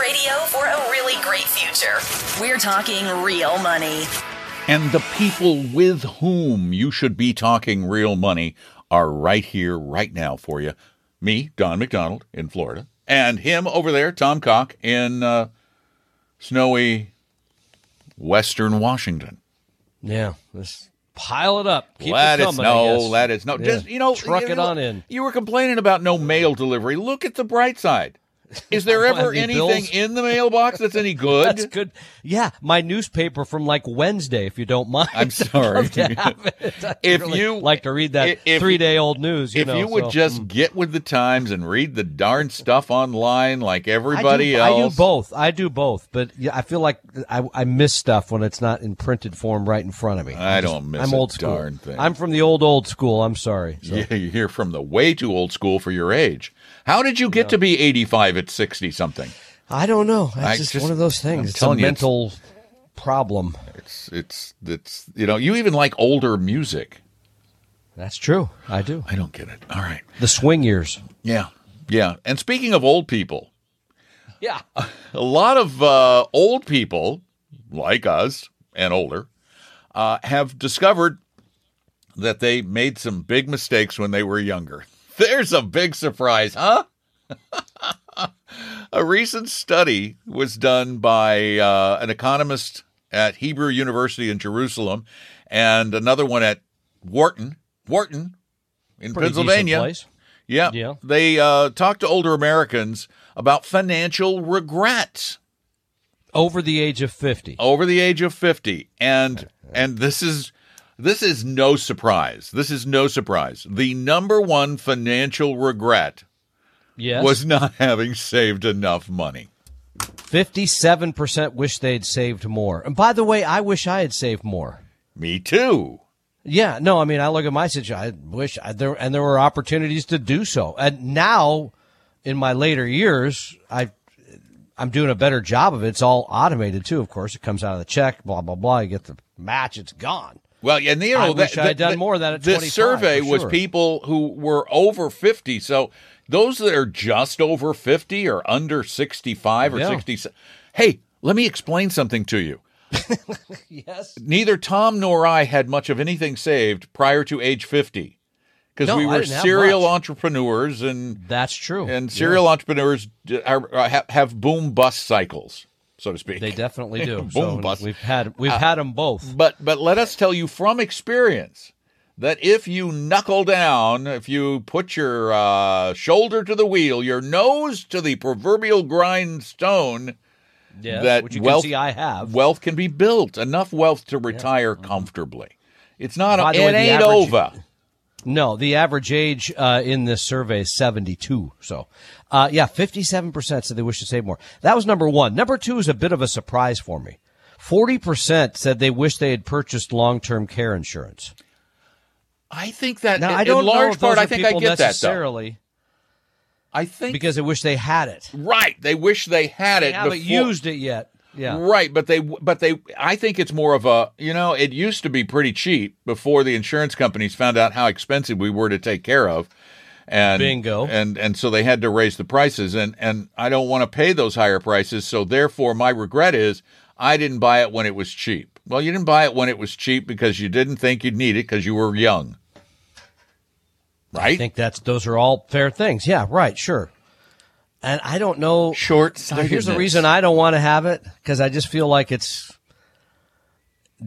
Radio for a really great future. We're talking real money. And the people with whom you should be talking real money are right here, right now for you. Me, Don McDonald in Florida, and him over there, Tom Cock in uh, snowy Western Washington. Yeah, let's pile it up. Keep let it it snow. I guess. Let it snow. Yeah. Just you know, truck you it on in. You were complaining about no mail delivery. Look at the bright side. Is there ever anything bills- in the mailbox that's any good? That's good. Yeah, my newspaper from like Wednesday, if you don't mind. I'm sorry. I'd love to have it. I'd If really you- like to read that if- three day old news, you if know, you would so, just mm. get with the times and read the darn stuff online like everybody I do, else. I do both. I do both, but yeah, I feel like I, I miss stuff when it's not in printed form right in front of me. I I'm just- don't miss I'm old school. darn thing. I'm from the old old school. I'm sorry. So. Yeah, you hear from the way too old school for your age. How did you get to be 85 at 60 something? I don't know. That's I just, just- one of those things. It's a you, it's- mental problem. It's it's it's you know, you even like older music. That's true. I do. I don't get it. All right. The swing years. Yeah. Yeah. And speaking of old people, Yeah. a lot of uh, old people like us and older uh, have discovered that they made some big mistakes when they were younger. There's a big surprise, huh? a recent study was done by uh, an economist at Hebrew University in Jerusalem and another one at Wharton, Wharton in Pretty Pennsylvania. Yeah. Yeah. They uh, talked to older Americans about financial regrets Over the age of 50. over the age of 50. And and this is this is no surprise. This is no surprise. The number one financial regret Yes. was not having saved enough money. 57% wish they'd saved more. And by the way, I wish I had saved more. Me too. Yeah, no, I mean, I look at my situation. I wish I, there, and there were opportunities to do so. And now, in my later years, I, I'm doing a better job of it. It's all automated too. Of course, it comes out of the check. Blah blah blah. You get the match. It's gone. Well, and you know, I that- wish I had done that- more of that at This survey for was people who were over 50. So those that are just over 50 or under 65 or Yeah. 60. Hey, let me explain something to you. Yes. Neither Tom nor I had much of anything saved prior to age 50 because No, we were serial entrepreneurs and That's true. and serial entrepreneurs are, have boom bust cycles, so to speak. They definitely do. Boom so bust. We've had we've had them both. But but let us tell you from experience that if you knuckle down, if you put your uh, shoulder to the wheel, your nose to the proverbial grindstone, Yes, that which you wealth can see I have. wealth can be built enough wealth to retire comfortably. It's not. By A, way, it the ain't average- over. No, the average age uh, in this survey is 72. So, uh, yeah, 57% said they wish to save more. That was number one. Number two is a bit of a surprise for me. 40% said they wish they had purchased long-term care insurance. I think that Now, in, I don't in large part, I think I get that though. necessarily I think because they wish they had it. right. They wish they had They it. haven't before- used it yet. Yeah. Right, but they but they I think it's more of a, you know, it used to be pretty cheap before the insurance companies found out how expensive we were to take care of. And Bingo. And and so they had to raise the prices and and I don't want to pay those higher prices, so therefore my regret is I didn't buy it when it was cheap. Well, you didn't buy it when it was cheap because you didn't think you'd need it because you were young. Right? I think that's those are all fair things. Yeah, right, sure. And I don't know Short Here's the reason I don't want to have it because I just feel like it's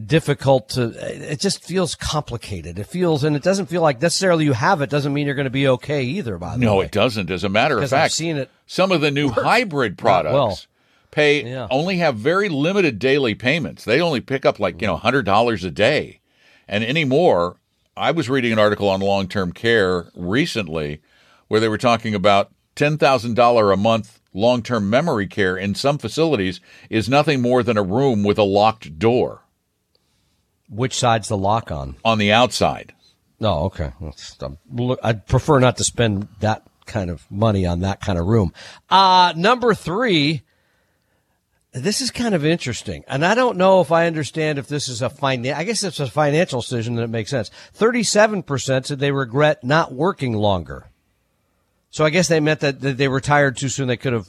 difficult to. It just feels complicated. It feels, and it doesn't feel like necessarily you have it doesn't mean you're going to be okay either. By the No, way, no, it doesn't. As a matter of Because I've fact, seen it some of the new hybrid products well. pay Yeah. only have very limited daily payments. They only pick up like you know hundred dollars a day, and anymore. I was reading an article on long term care recently where they were talking about ten thousand dollar a month long term memory care in some facilities is nothing more than a room with a locked door Which side's the lock on? on the outside. No, okay. I'm- look, I'd prefer not to spend that kind of money on that kind of room. Uh, number three, this is kind of interesting. And I don't know if I understand if this is a finan I guess it's a financial decision that makes sense. 37% said they regret not working longer. So I guess they meant that, that they retired too soon. They could have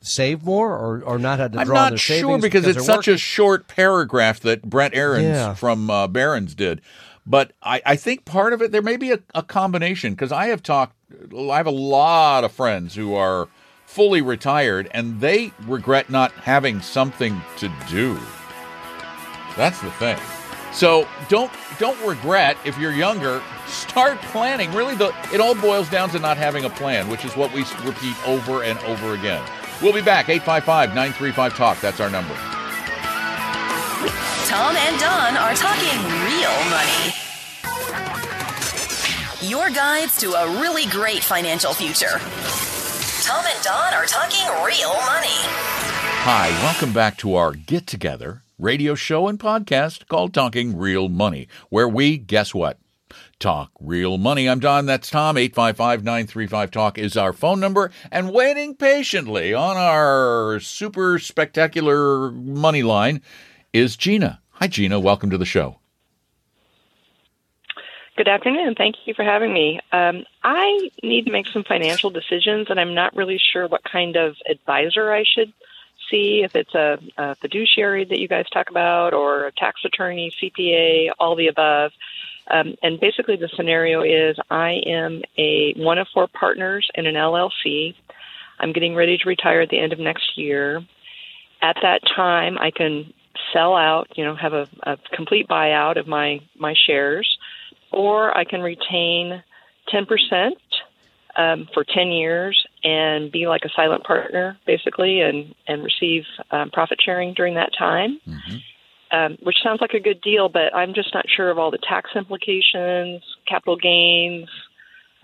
saved more or, or not had to I'm draw not sure savings because, it's such working? a short paragraph that Brett Arends Yeah. from uh, Barron's did. But I, I think part of it there may be a, a combination because I have talked. I have a lot of friends who are fully retired and they regret not having something to do. That's the thing. So don't don't regret if you're younger. Start planning. Really, the, it all boils down to not having a plan, which is what we repeat over and over again. We'll be back. 855-935 talk. That's our number. Tom and Don are talking real money. Your guides to a really great financial future. Tom and Don are talking real money. Hi, welcome back to our get together radio show and podcast called Talking Real Money, where we, guess what? Talk real money. I'm Don. That's Tom. 855 935 Talk is our phone number. And waiting patiently on our super spectacular money line is Gina. Hi, Gina. Welcome to the show. Good afternoon. Thank you for having me. Um, I need to make some financial decisions, and I'm not really sure what kind of advisor I should see. If it's a, a fiduciary that you guys talk about, or a tax attorney, CPA, all the above. Um, and basically, the scenario is I am a one of four partners in an LLC. I'm getting ready to retire at the end of next year. At that time, I can sell out, you know, have a, a complete buyout of my my shares or I can retain 10% um, for 10 years and be like a silent partner, basically, and, and receive um, profit sharing during that time, um, which sounds like a good deal, but I'm just not sure of all the tax implications, capital gains,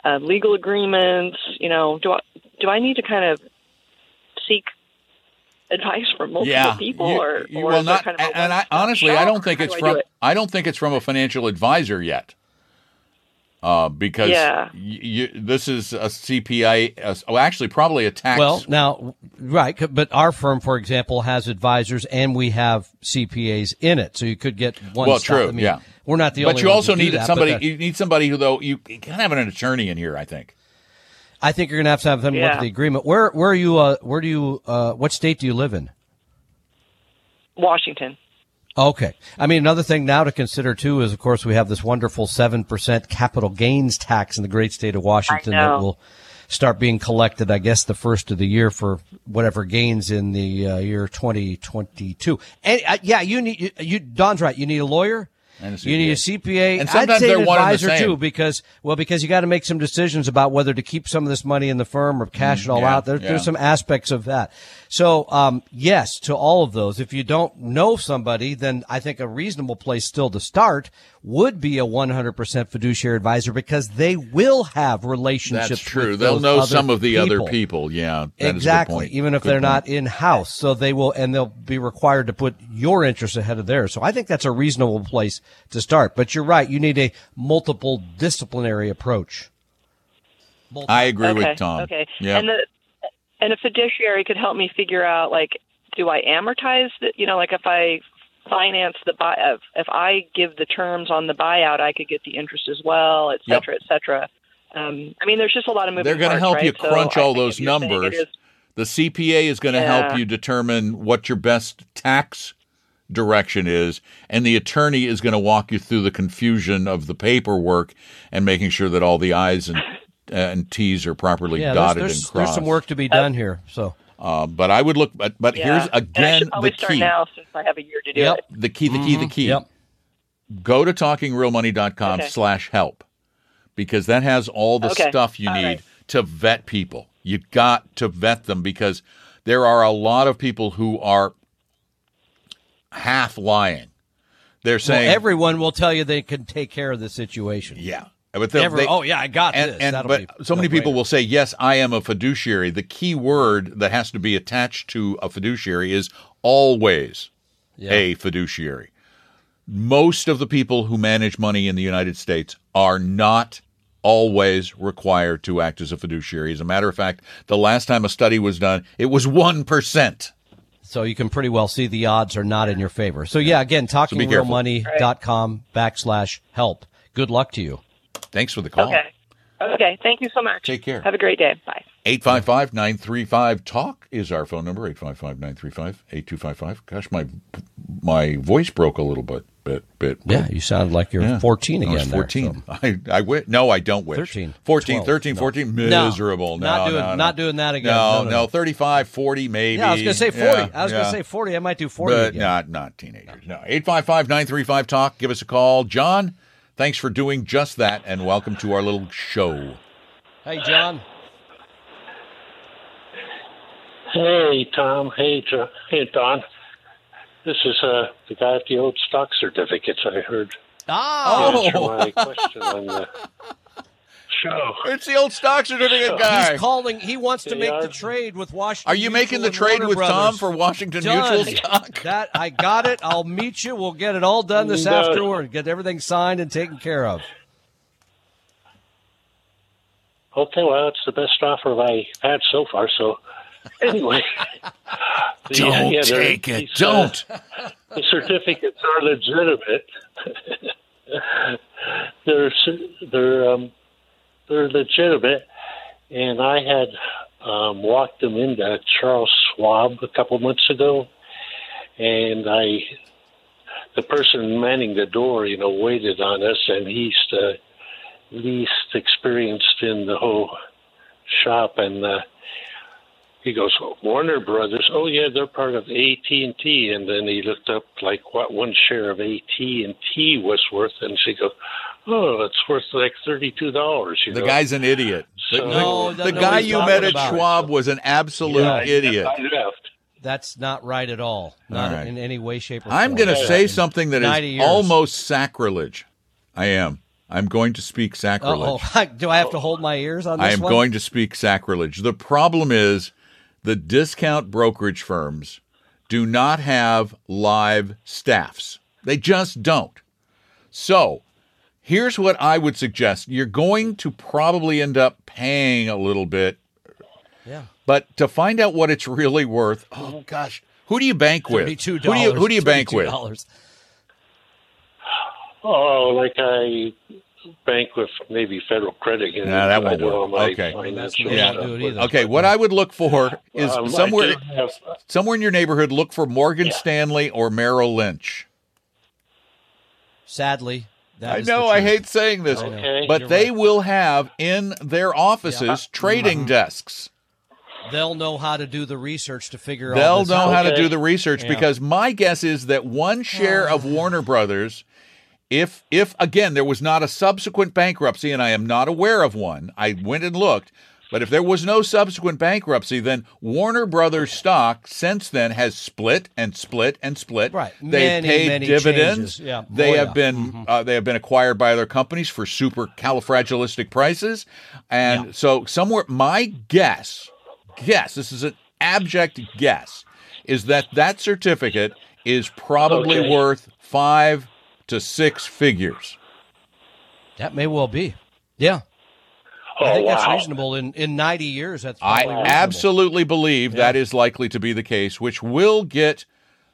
uh, legal agreements. You know, do I, do I need to kind of seek advice from multiple people, you- or, you or will not. kind of and I honestly, I don't think it's I do from. I don't think it's from a financial advisor yet. Uh, because Yeah. y- you, this is a CPI. uh, oh, actually, probably a tax. Well, now, right, but our firm, for example, has advisors and we have CPAs in it, so you could get one. Well, stop. true, I mean, yeah. we're not the but only. But you also need that, somebody. that- You need somebody who, though, you can have an attorney in here. I think. I think you're going to have to have them look at the agreement. Where, where are you? Uh, where do you? Uh, what state do you live in? Washington. Okay. I mean, another thing now to consider too is, of course, we have this wonderful seven percent capital gains tax in the great state of Washington that will start being collected. I guess the first of the year for whatever gains in the uh, year 2022. And uh, yeah, you need you, you. Don's right. You need a lawyer. And a You need a CPA. CPA. And I'd sometimes say they're an one and the advisor too, because well, because you got to make some decisions about whether to keep some of this money in the firm or cash it all Mm, yeah, out. There, yeah. There's some aspects of that. So, um, yes, to all of those. If you don't know somebody, then I think a reasonable place still to start would be a 100% fiduciary advisor because they will have relationships. That's true. with They'll know some of the other people. people. Yeah, that is a good Exactly. point. Even if Good they're point. not in house. So they will, and they'll be required to put your interests ahead of theirs. So I think that's a reasonable place to start. But you're right. You need a multiple disciplinary approach. I agree okay, with Tom. Okay. Yeah. And the and a fiduciary could help me figure out like, do I amortize the, you know, like if I finance the buy, if, if I give the terms on the buyout, I could get the interest as well, et Yep. cetera, et cetera. Um, I mean, there's just a lot of moving They're going to help you right? So crunch I all those if you're saying it numbers. is- The CPA is going to help you determine what your best tax direction is, and the attorney is going to walk you through the confusion of the paperwork and making sure that all the I's and and T's are properly Yeah, dotted there's, and crossed. there's some work to be done here. So Uh, but I would look. But, but yeah. here's And I again should probably the start key. now since I have a year to do Yep. it. The key. The key. The key. Yep. Go to talkingrealmoney.com Okay. slash help because that has all the Okay. stuff you All need right. to vet people. You got to vet them because there are a lot of people who are half lying. They're well, saying everyone will tell you they can take care of the situation. yeah. But they- oh yeah, I got and, this. and That'll but be so many people will say yes i am a fiduciary the key word that has to be attached to a fiduciary is always Yeah. a fiduciary most of the people who manage money in the united states are not always required to act as a fiduciary as a matter of fact the last time a study was done it was 1% So you can pretty well see the odds are not in your favor. So yeah, again, talkingrealmoney.com backslash help. Good luck to you. Thanks for the call Okay. Okay. Thank you so much. Take care. Have a great day. Bye. 855 935 TALK is our phone number 855 935 8255. Gosh, my my voice broke a little bit. bit, bit Yeah, you sound like you're Yeah. 14 I again. was there, 14. so- I, I wi- No, I don't wish. 13, 14, 12, 13, no. 14. No, Miserable. No, not doing- no, no. not doing that again. No, No, no, no, no. 35, 40 maybe. Yeah, I was going to say 40. Yeah, I was going to say 40. I might do 40 But again. not, not teenagers. No. 855 935 TALK. Give us a call. John, thanks for doing just that, and welcome to our little show. Hey, John. Hey, Tom. Hey, jo- hey, Don. This is uh, the guy at the old stock certificates I heard Ah, Oh. answer my question on the show. It's the old stock certificate guy. he's calling. He wants to make the trade with Washington. Are you making the trade Warner with Tom for Washington Done. Mutual stock? That I got it. I'll meet you. We'll get it all done this No. afternoon. Get everything signed and taken care of. Okay, well, it's the best offer I've had so far. So, anyway, the- Don't yeah, they're- take it. these, uh, Don't. the certificates are legitimate. they're they're um, they're legitimate, and I had um, walked them into Charles Schwab a couple months ago, and I the person manning the door, you know, waited on us, and he's the least experienced in the whole shop, and. Uh, he goes Warner Brothers. Oh yeah, they're part of AT and T. And then he looked up like what one share of AT and T was worth, and she goes, "Oh, it's worth like thirty-two dollars." The know? guy's an idiot. The, So- the- No, the doesn't guy you met at about. Schwab was an absolute Yeah, idiot. I left. That's not right at all. Not All right. in any way, shape, or form. I'm going to say something that is years. almost sacrilege. I am. I'm going to speak sacrilege. Oh, do I have to hold my ears on this I am one? going to speak sacrilege. The problem is the discount brokerage firms do not have live staffs. They just don't. So, here's what I would suggest. You're going to probably end up paying a little bit, Yeah. but to find out what it's really worth, oh gosh, who do you bank with? Thirty-two Who do dollars. you who do you bank with? Oh, like I bank with maybe Federal Credit Union. No, that I won't do work. Okay. Yeah. stuff Do it with- either. Okay, what I would look for is Um, somewhere have- somewhere in your neighborhood look for Morgan Yeah. Stanley or Merrill Lynch. Sadly, that I know I hate saying this, Okay. but You're they right. will have in their offices Yeah. trading mm-hmm. desks. They'll know how to do the research to figure all They'll know out. how to do the research Yeah. because my guess is that one share of Warner Brothers, if if again there was not a subsequent bankruptcy, and I am not aware of one, I went and looked. But if there was no subsequent bankruptcy, then Warner Brothers stock since then has split and split and split. Right. They've Many, paid many dividends. Yeah. They Oh, have yeah. been uh, they have been acquired by other companies for super califragilistic prices, and so somewhere my guess, guess this is an abject guess, is that that certificate is probably Okay. worth five to six figures. That may well be. Yeah. I Oh, think that's reasonable. In in 90 years, that's I reasonable. absolutely believe that is likely to be the case, which will get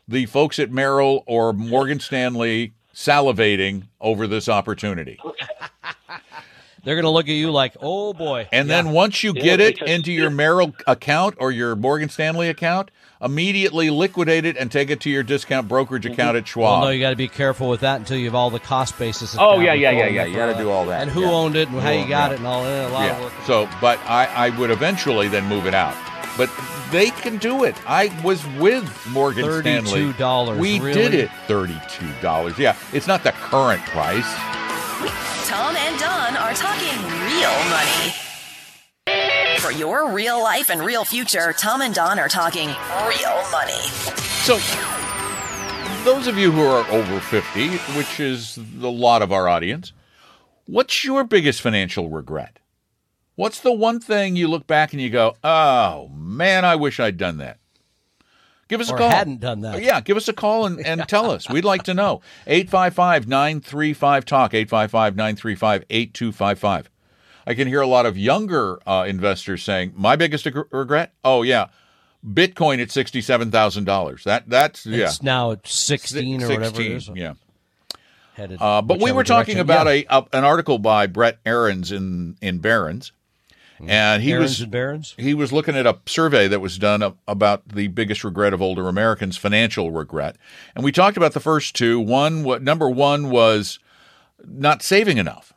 the folks at Merrill or Morgan Stanley salivating over this opportunity. They're going to look at you like, oh boy. And Yeah. then once you Yeah, get it into your Merrill account or your Morgan Stanley account, immediately liquidate it and take it to your discount brokerage account at Schwab. Well, Schwab. no, you got to be careful with that until you have all the cost basis. Oh, yeah, established. yeah, yeah, yeah. You gotta do all that. And who Yeah. owned it and how you got yeah. it and all that. A lot of yeah. work. So, but I, I would eventually then move it out. But they can do it. I was with Morgan Stanley. $32, We really? did it. Thirty-two dollars. Yeah, it's not the current price. Tom and Don are talking real money. For your real life and real future, Tom and Don are talking real money. So, those of you who are over 50, which is a lot of our audience, what's your biggest financial regret? What's the one thing you look back and you go, oh, man, I wish I'd done that? Give us Or a call. hadn't done that. Yeah, give us a call and, and tell us. We'd like to know. 855 935 Talk, 855 935 8255. I can hear a lot of younger uh, investors saying, my biggest regret? Oh, yeah. Bitcoin at sixty-seven thousand dollars. That that's yeah, It's now at 16 or whatever it is. Yeah, Headed uh, but we were talking direction. about Yeah. a, a an article by Brett Arends in in Barron's, And he Barron's was and Barron's. he was looking at a survey that was done about the biggest regret of older Americans, financial regret. And we talked about the first two. One, what number one was not saving enough.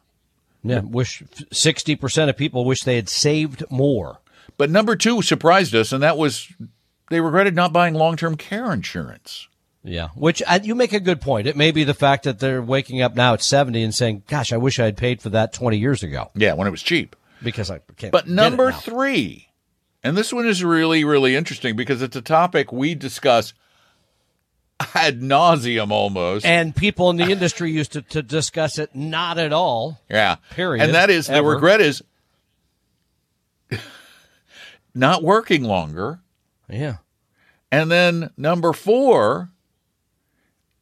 Yeah, wish sixty percent of people wish they had saved more. But number two surprised us, and that was they regretted not buying long term care insurance. Yeah, which uh, you make a good point. It may be the fact that they're waking up now at seventy and saying, "Gosh, I wish I had paid for that twenty years ago Yeah, when it was cheap. because I can't." But number now." three, and this one is really, really interesting because it's a topic we discuss ad nauseum almost. and people in the industry used to, to discuss it not at all. yeah. Period. And that is the regret is not working longer. Yeah, And then number four,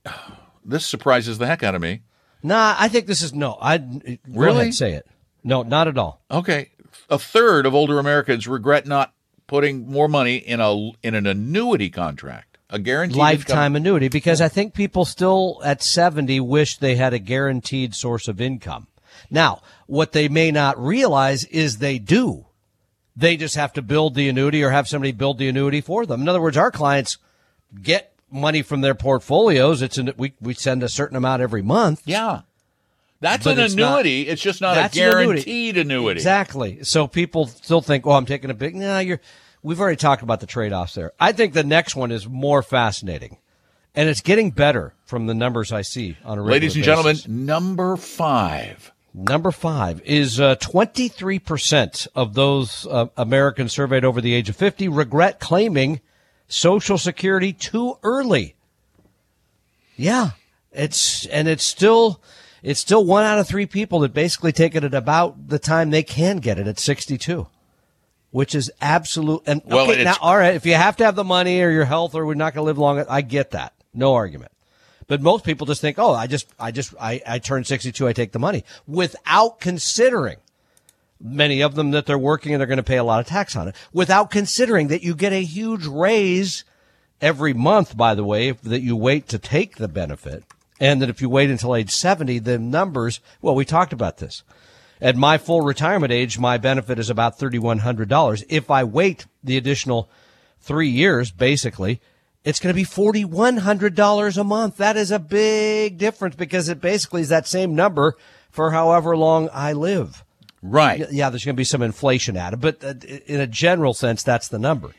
this surprises the heck out of me. nah, I think this is no. I Really? say it. No, not at all. Okay, a third of older Americans regret not putting more money in a in an annuity contract, a guaranteed income- Lifetime annuity because I think people still at 70 wish they had a guaranteed source of income. Now, what they may not realize is they do. They just have to build the annuity or have somebody build the annuity for them. In other words, our clients get money from their portfolios. It's an, we, we send a certain amount every month. Yeah, that's But an it's not- annuity. it's just not a an annuity. guaranteed annuity. Exactly. So people still think, "Oh, I'm taking a big." No, you're. We've already talked about the trade-offs there. I think the next one is more fascinating, and it's getting better from the numbers I see on a regular Ladies and gentlemen, number five. Number five is uh, 23% of those uh, Americans surveyed over the age of 50 regret claiming Social Security too early. Yeah, it's and it's still it's still one out of three people that basically take it at about the time they can get it at 62, which is absolute. And Well, okay, now all right, if you have to have the money or your health or we're not going to live long, I get that, no argument. But most people just think, oh, I just, I just, I, I turn 62, I take the money without considering many of them that they're working and they're going to pay a lot of tax on it without considering that you get a huge raise every month, by the way, if, that you wait to take the benefit. And that if you wait until age 70, the numbers, well, we talked about this. At my full retirement age, my benefit is about $3,100. If I wait the additional three years, basically, it's going to be $4,100 a month. That is a big difference because it basically is that same number for however long I live. Right. Yeah, there's going to be some inflation added, but uh, in a general sense, that's the number.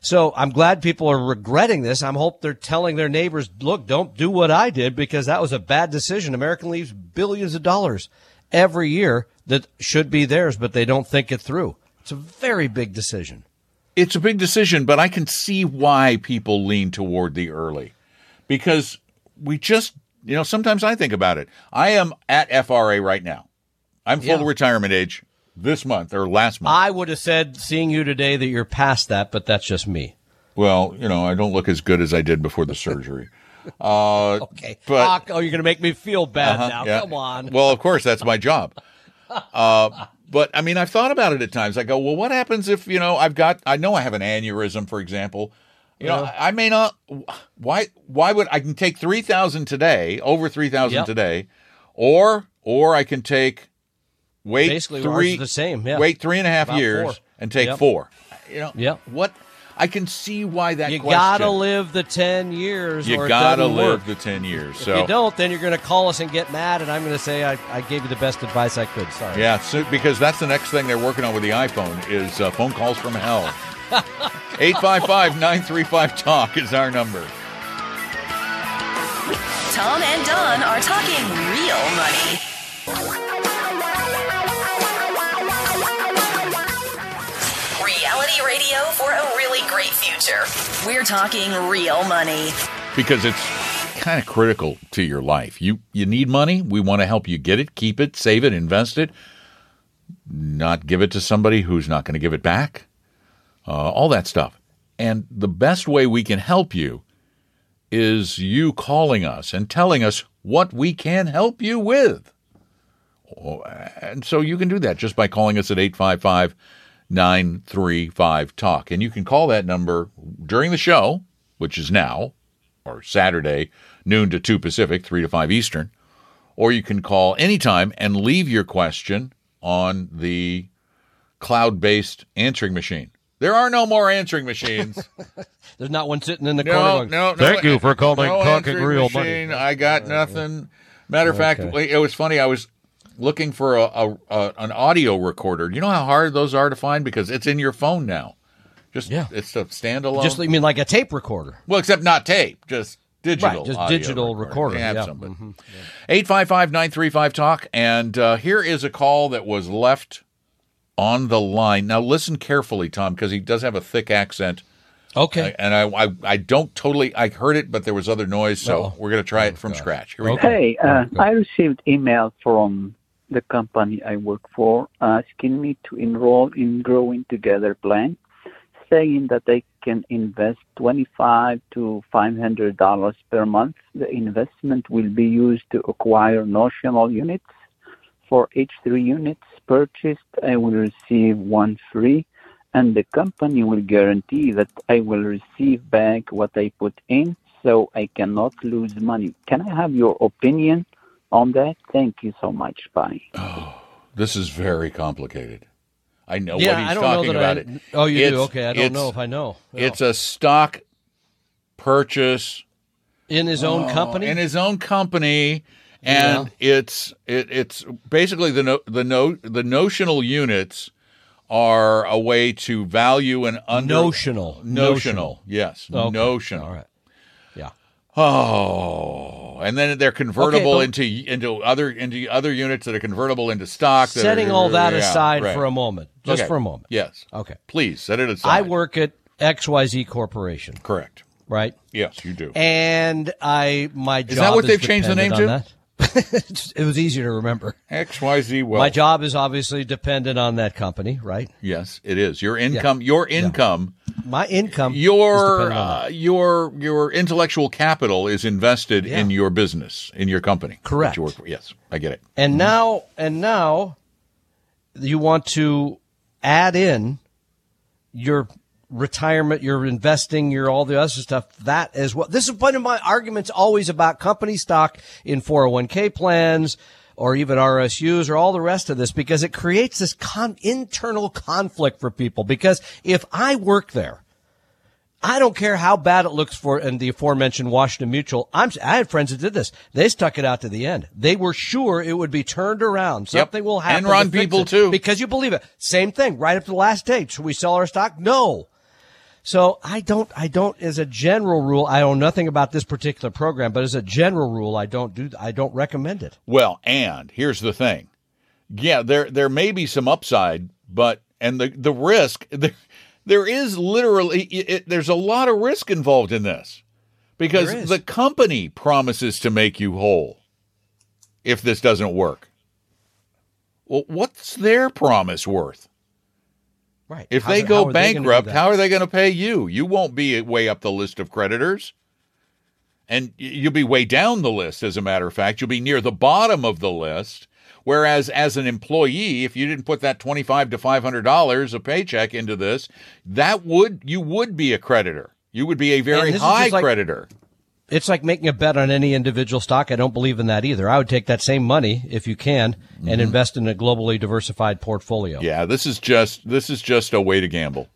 So I'm glad people are regretting this. I'm hope they're telling their neighbors, look, don't do what I did because that was a bad decision. American leaves billions of dollars every year that should be theirs, but they don't think it through. It's a very big decision. It's a big decision, but I can see why people lean toward the early because we just, you know, sometimes I think about it. I am at FRA right now. I'm full Yeah. retirement age this month or last month. I would have said seeing you today that you're past that, but that's just me. well, you know, I don't look as good as I did before the surgery. Uh, Okay. But- oh, you're going to make me feel bad Uh-huh, now. yeah. Come on. Well, of course, that's my job. Uh, but I mean, I've thought about it at times. I go, well, what happens if you know I've got? I know I have an aneurysm, for example. You know, I may not. Why? Why would I can take three thousand today, over three thousand Yep. today, or or I can take wait Basically, three the same, yeah. wait three and a half About years four. and take Yep. four. You know, Yep. what? I can see why that you question. gotta live the 10 years You or it gotta live work. the ten years. If so you don't, then you're going to call us and get mad, and I'm going to say I, I gave you the best advice I could. Sorry. Yeah, so, because that's the next thing they're working on with the iPhone is uh, phone calls from hell. 855-935-TALK is our number. Tom and Don are talking real money. Reality radio for a really great future. We're talking real money. Because it's kind of critical to your life. You you need money, we want to help you get it, keep it, save it, invest it, not give it to somebody who's not going to give it back. Uh, all that stuff. And the best way we can help you is you calling us and telling us what we can help you with. Oh, And so you can do that just by calling us at 855 935 TALK. And you can call that number during the show, which is now, or Saturday, noon to 2 Pacific, 3 to 5 Eastern. Or you can call anytime and leave your question on the cloud based answering machine. There are no more answering machines. There's not one sitting in the no, corner. Going, no, no. Thank you for calling no Talking answering Real machine. Money. I got oh, nothing. Matter of fact, it was funny. I was looking for a, a, a an audio recorder. Do you know how hard those are to find? Because it's in your phone now. Just Yeah. it's a standalone. Just you mean like a tape recorder? well, except not tape, just digital. Right, just audio digital recorder, They have yeah. some, but- Mhm. 855-935 talk and uh, here is a call that was left on the line. Now listen carefully, Tom, because he does have a thick accent. Okay. And I, I I don't totally I heard it, but there was other noise, so Uh-oh. we're gonna try it from scratch. Here we go. Okay. Hey, uh, Good. I received email from the company I work for asking me to enroll in Growing Together plan, saying that I can invest twenty-five to five hundred dollars per month. The investment will be used to acquire notional units. For each three units purchased, I will receive one free, and the company will guarantee that I will receive back what I put in, so I cannot lose money. Can I have your opinion on that? Thank you so much. Bye. Oh, this is very complicated. I know yeah, what he's I don't talking know that about I. it. Oh, you do. Okay, I don't know if I know. It's a stock purchase in his own oh, company. Oh, in his own company and it's it, it's basically the no, the no, the notional units are a way to value an under Notional. notional, Notional. yes Okay. notional All right. Yeah. oh and then they're convertible but- into into other into other units that are convertible into stock that Setting are- all that yeah, aside right. for a moment, just Okay. for a moment. yes Okay. please set it aside I work at XYZ Corporation, correct right? yes you do And I my job Is that what they've changed the name to? it was easier to remember. xyz well My job is obviously dependent on that company, right? yes it is your income your income My income your uh, your your intellectual capital is invested Yeah. in your business in your company Correct. you yes i get it And now and now you want to add in your retirement, your investing, your all the other stuff. That is what this is one of my arguments always about company stock in 401k plans or even RSUs or all the rest of this because it creates this con- internal conflict for people. Because if I work there, I don't care how bad it looks for in the aforementioned Washington Mutual. I'm, I had friends that did this. They stuck it out to the end. They were sure it would be turned around. Yep. Something will happen. Enron to people too. Because you believe it. Same thing. Right up to the last day. Should we sell our stock? No. So I don't, I don't, as a general rule, I know nothing about this particular program, but as a general rule, I don't do, I don't recommend it. well and here's the thing. Yeah there there may be some upside but and the the risk there, there is literally it, it- there's a lot of risk involved in this. Because the company promises to make you whole if this doesn't work. Well what's their promise worth Right. If How- they go they do bankrupt, that? how are they going to pay you? You won't be way up the list of creditors. And you'll be way down the list, as a matter of fact. You'll be near the bottom of the list. Whereas as an employee, if you didn't put that twenty-five to five hundred dollars a paycheck into this, that would you would be a creditor. You would be a very high like- creditor. It's like making a bet on any individual stock. I don't believe in that either. I would take that same money, if you can, and invest in a globally diversified portfolio. Mm-hmm. Yeah, this is just this is just a way to gamble.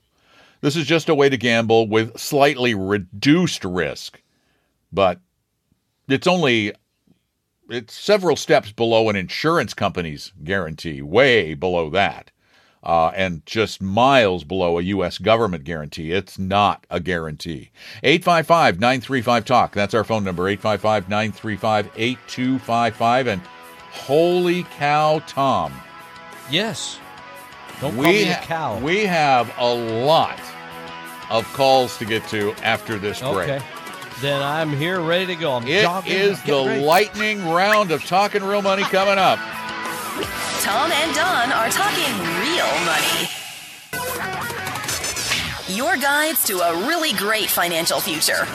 This is just a way to gamble with slightly reduced risk, but it's only it's several steps below an insurance company's guarantee, way below that, uh, and just miles below a U.S. government guarantee. It's not a guarantee. 855 935 TALK. That's our phone number, 855 935 8255. And holy cow, Tom. Yes. Don't call we, me a cow. we have a lot of calls to get to after this break. okay. Then I'm here ready to go. I'm It jogging. is the ready. lightning round of talking real money coming up. Tom and Don are talking real money. Your guides to a really great financial future.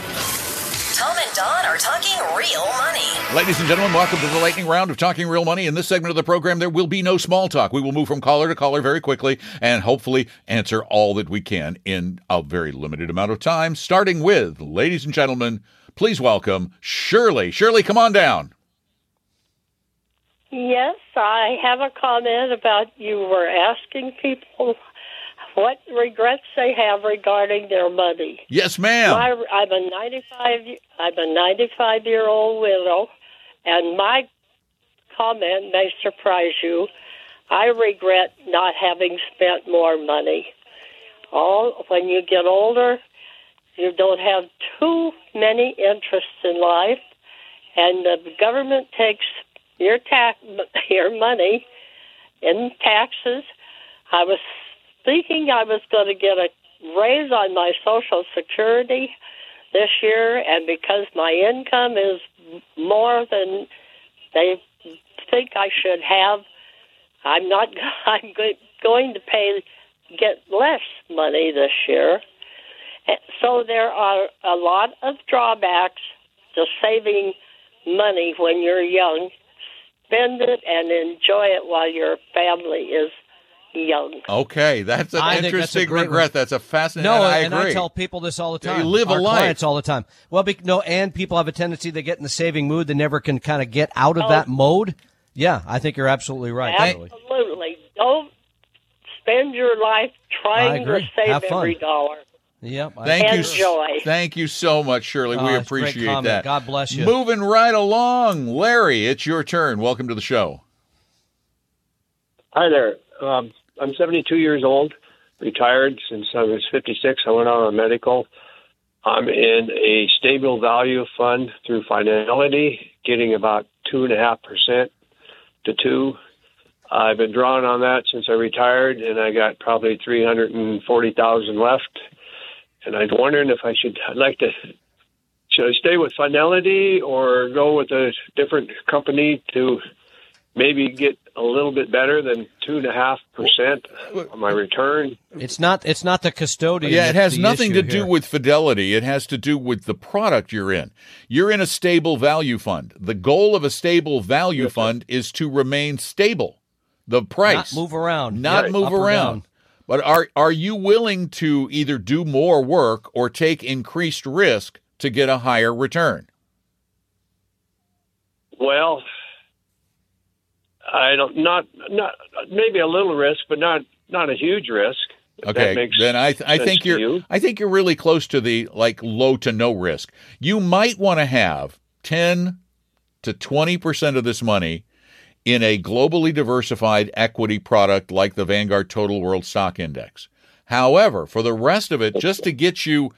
Tom and Don are talking real money. Ladies and gentlemen, welcome to the lightning round of Talking Real Money. In this segment of the program, there will be no small talk. We will move from caller to caller very quickly and hopefully answer all that we can in a very limited amount of time. Starting with, ladies and gentlemen, please welcome Shirley. Shirley, come on down. Yes, I have a comment about you were asking people what regrets they have regarding their money. Yes, ma'am. My, I'm a 95. I'm a 95 year old widow, and my comment may surprise you. I regret not having spent more money. All when you get older, you don't have too many interests in life, and the government takes your tax your money in taxes. I was thinking I was going to get a raise on my Social Security this year, and because my income is more than they think I should have, I'm not. I'm going to pay get less money this year. So there are a lot of drawbacks to saving money when you're young. Spend it and enjoy it while your family is young. Okay, that's an I think that's interesting great regret. re- That's a fascinating. No, I and agree. I tell people this all the time. you live a life. clients all the time. Well, be, no, and people have a tendency they get in the saving mood. They never can kind of get out of Oh. that mode. Yeah, I think you're absolutely right. Totally. Absolutely. Don't spend your life trying to save every dollar. Yep. I Thank you, Enjoy. thank you so much, Shirley. Oh, we it's a great appreciate that. God bless you. Moving right along, Larry. It's your turn. Welcome to the show. Hi there. Um, I'm 72 years old, retired since I was 56. I went on a medical. I'm in a stable value fund through Fidelity, getting about two and a half percent to two. I've been drawing on that since I retired, and I got probably 340,000 left. And I'm wondering if I should. I'd like to. Should I stay with Fidelity or go with a different company to maybe get a little bit better than two and a half percent on my return. It's not. It's not the custodian. Yeah, it has nothing issue to do here. with fidelity. It has to do with the product you're in. You're in a stable value fund. The goal of a stable value fund is to remain stable. The price. Not move around. Not Right. move Up around. But are are you willing to either do more work or take increased risk to get a higher return? Well, I don't not not maybe a little risk, but not not a huge risk. Okay, then I th- I think you're you. I think you're really close to the like low to no risk. You might want to have 10 to 20% of this money in a globally diversified equity product like the Vanguard Total World Stock Index. However, for the rest of it just to get you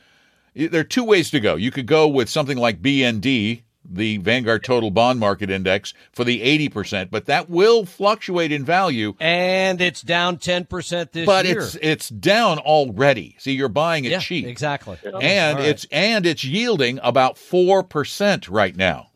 there are two ways to go. You could go with something like BND, the Vanguard Total Bond Market Index for the 80%, but that will fluctuate in value And it's down ten percent this but year. But it's it's down already. See, you're buying it yeah, cheap, exactly. and All right. it's and it's yielding about four percent right now.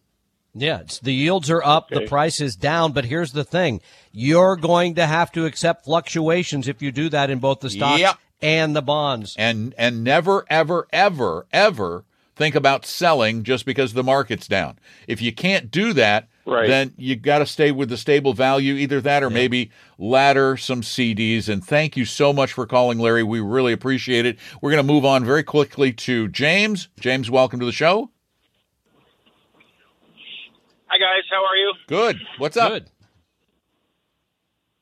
Yeah, it's, the yields are up, the price is down, but here's the thing. You're going to have to accept fluctuations if you do that in both the stocks Yep. and the bonds. And and never ever ever ever think about selling just because the market's down. If you can't do that, Right. then you got to stay with the stable value, either that or maybe ladder some CDs. And thank you so much for calling, Larry. We really appreciate it. We're going to move on very quickly to James. James, welcome to the show. Hi guys, how are you? Good. What's up? Good.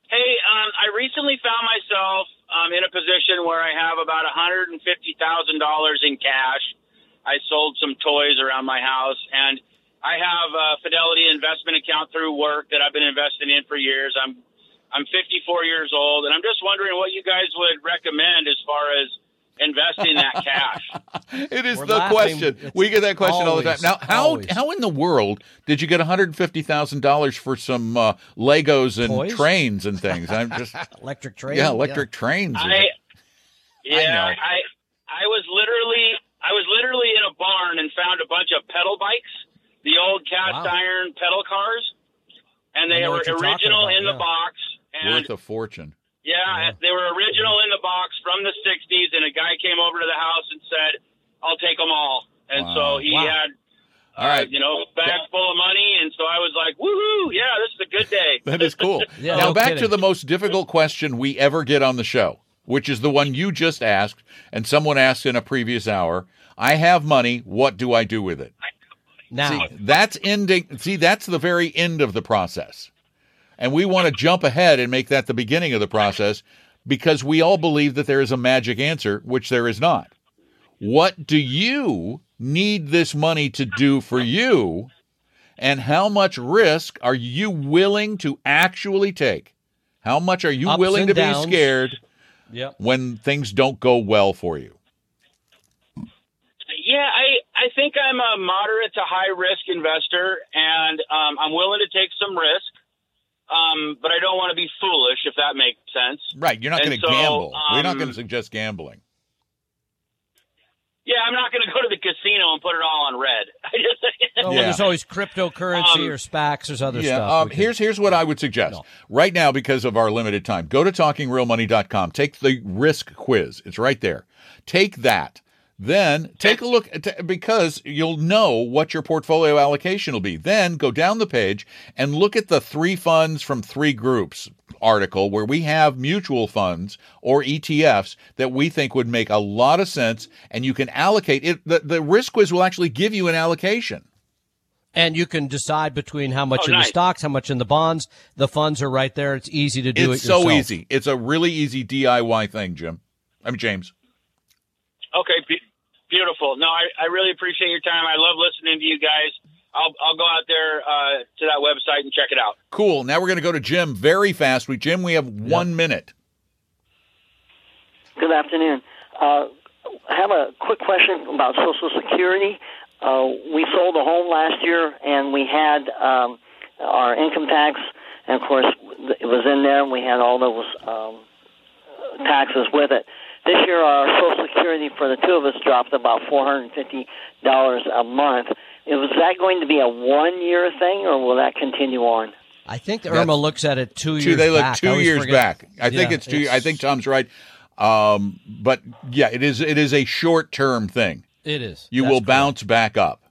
Hey, um, I recently found myself um, in a position where I have about $150,000 in cash. I sold some toys around my house, and I have a Fidelity investment account through work that I've been investing in for years. I'm I'm 54 years old, and I'm just wondering what you guys would recommend as far as investing that cash. It is We're the laughing. question. It's We get that question all the time. Now, how always. how in the world did you get one hundred fifty thousand dollars for some uh, Legos and Toys? trains and things? I'm just Electric trains. yeah, electric trains. I yeah, know. I I was literally I was literally in a barn and found a bunch of pedal bikes, the old cast Wow. iron pedal cars, and they were what you're talking original about, in the box. And worth a fortune. Yeah, they were original in the box from the '60s. And a guy came over to the house and said, "I'll take them all." And Wow. so he Wow. had. All uh, you know, bag full of money, and so I was like, "Woohoo! Yeah, this is a good day." That is cool. Yeah, now no back to the most difficult question we ever get on the show, which is the one you just asked and someone asked in a previous hour. I have money. What do I do with it? Now, See, that's ending. See, that's the very end of the process. And we want to jump ahead and make that the beginning of the process because we all believe that there is a magic answer, which there is not. What do you need this money to do for you? And how much risk are you willing to actually take? How much are you Ups willing to downs. be scared Yep. when things don't go well for you? Yeah, I I think I'm a moderate to high risk investor, and um, I'm willing to take some risk. Um, but I don't want to be foolish, if that makes sense. Right. You're not going to so, gamble. We're not um, going to suggest gambling. Yeah, I'm not going to go to the casino and put it all on red. Just Oh, well, Yeah. there's always cryptocurrency Um, or SPACs. There's other yeah, stuff. um, we can- here's here's what I would suggest right now because of our limited time. Go to talkingrealmoney.com. Take the risk quiz. It's right there. Take that. Then take a look at, because you'll know what your portfolio allocation will be. Then go down the page and look at the three funds from three groups article where we have mutual funds or ETFs that we think would make a lot of sense and you can allocate it. The, the risk quiz will actually give you an allocation. and you can decide between how much Oh, in the stocks, how much in the bonds. The funds are right there. It's easy to do it's it yourself. so easy. It's a really easy DIY thing, Jim. I mean, James. Okay, be- beautiful. No, I, I really appreciate your time. I love listening to you guys. I'll I'll go out there uh, to that website and check it out. Cool. Now we're going to go to Jim very fast. We Jim, we have one minute. Good afternoon. Uh, I have a quick question about Social Security. Uh, we sold a home last year, and we had um, our income tax, and of course, it was in there, and we had all those um, taxes with it. This year, our Social Security for the two of us dropped about four hundred and fifty dollars a month. Is that going to be a one-year thing, or will that continue on? I think that That's- IRMAA looks at it two Two, years they look back. Two years forget. back. I think it's two. I think Tom's right. Um, but yeah, it is. It is a short term thing. it is. You That's will correct. bounce back up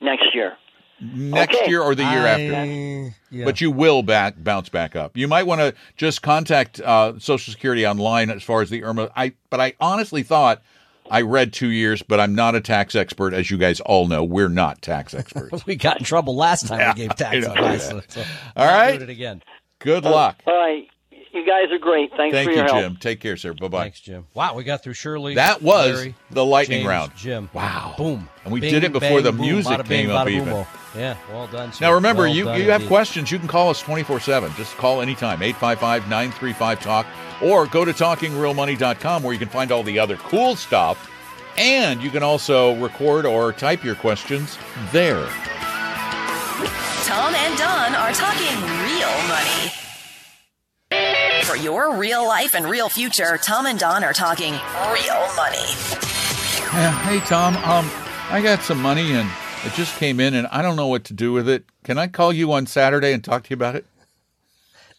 Next year. Next Okay. year or the year after. Yeah. But you will back bounce back up. You might want to just contact uh, Social Security online as far as the IRMAA. I but I honestly thought I read two years, but I'm not a tax expert, as you guys all know. We're not tax experts. we got in trouble last time Yeah, we gave I tax advice. that. So, All I'm right. doing it again. Good luck. All right. You guys are great. Thanks Thank for you, help. Jim. Take care, sir. Bye bye. Thanks, Jim. Wow, we got through Shirley. That was Larry, the lightning James, round. Jim. Wow. Boom. And we Bing, did it before the bang, boom. music Bada bing, came up bada even. boom-o. Yeah, well done. Sir. Now remember, Well you done you have indeed. questions, you can call us 24/7. Just call anytime 855-935-talk or go to talkingrealmoney.com where you can find all the other cool stuff and you can also record or type your questions there. Tom and Don are talking real money. For your real life and real future, Tom and Don are talking real money. Yeah, hey Tom, um I got some money and it just came in and I don't know what to do with it. Can I call you on Saturday and talk to you about it?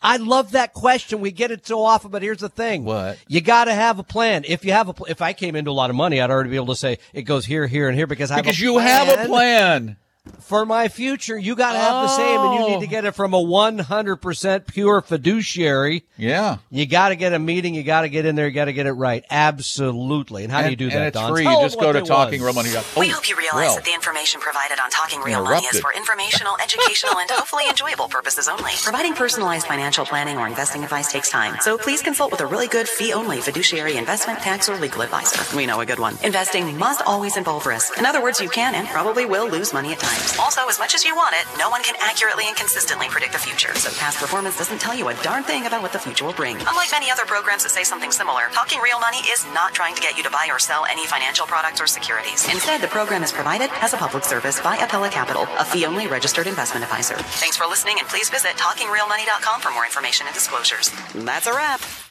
I love that question. We get it so often, but here's the thing: What? you got to have a plan. If you have a, pl- if I came into a lot of money, I'd already be able to say it goes here, here, and here because I have Because you have a plan. For my future. You got to have the same, and you need to Oh. get it from a 100% pure fiduciary. Yeah. You got to get a meeting. You got to get in there. You got to get it right. Absolutely. And how do you do and, that, it's Don? free. Tell You 'em just go to they was. talkingrealmoney.com. We oh, hope you realize well. that the information provided on Talking Real Money is for informational, educational, and hopefully enjoyable purposes only. Providing personalized financial planning or investing advice takes time, so please consult with a really good fee-only fiduciary investment, tax, or legal advisor. We know a good one. Investing must always involve risk. In other words, you can and probably will lose money at times. Also, as much as you want it, no one can accurately and consistently predict the future, so past performance doesn't tell you a darn thing about what the future will bring. Unlike many other programs that say something similar, Talking Real Money is not trying to get you to buy or sell any financial products or securities. Instead, the program is provided as a public service by Apella Capital, a fee-only registered investment advisor. Thanks for listening, and please visit TalkingRealMoney.com for more information and disclosures. That's a wrap.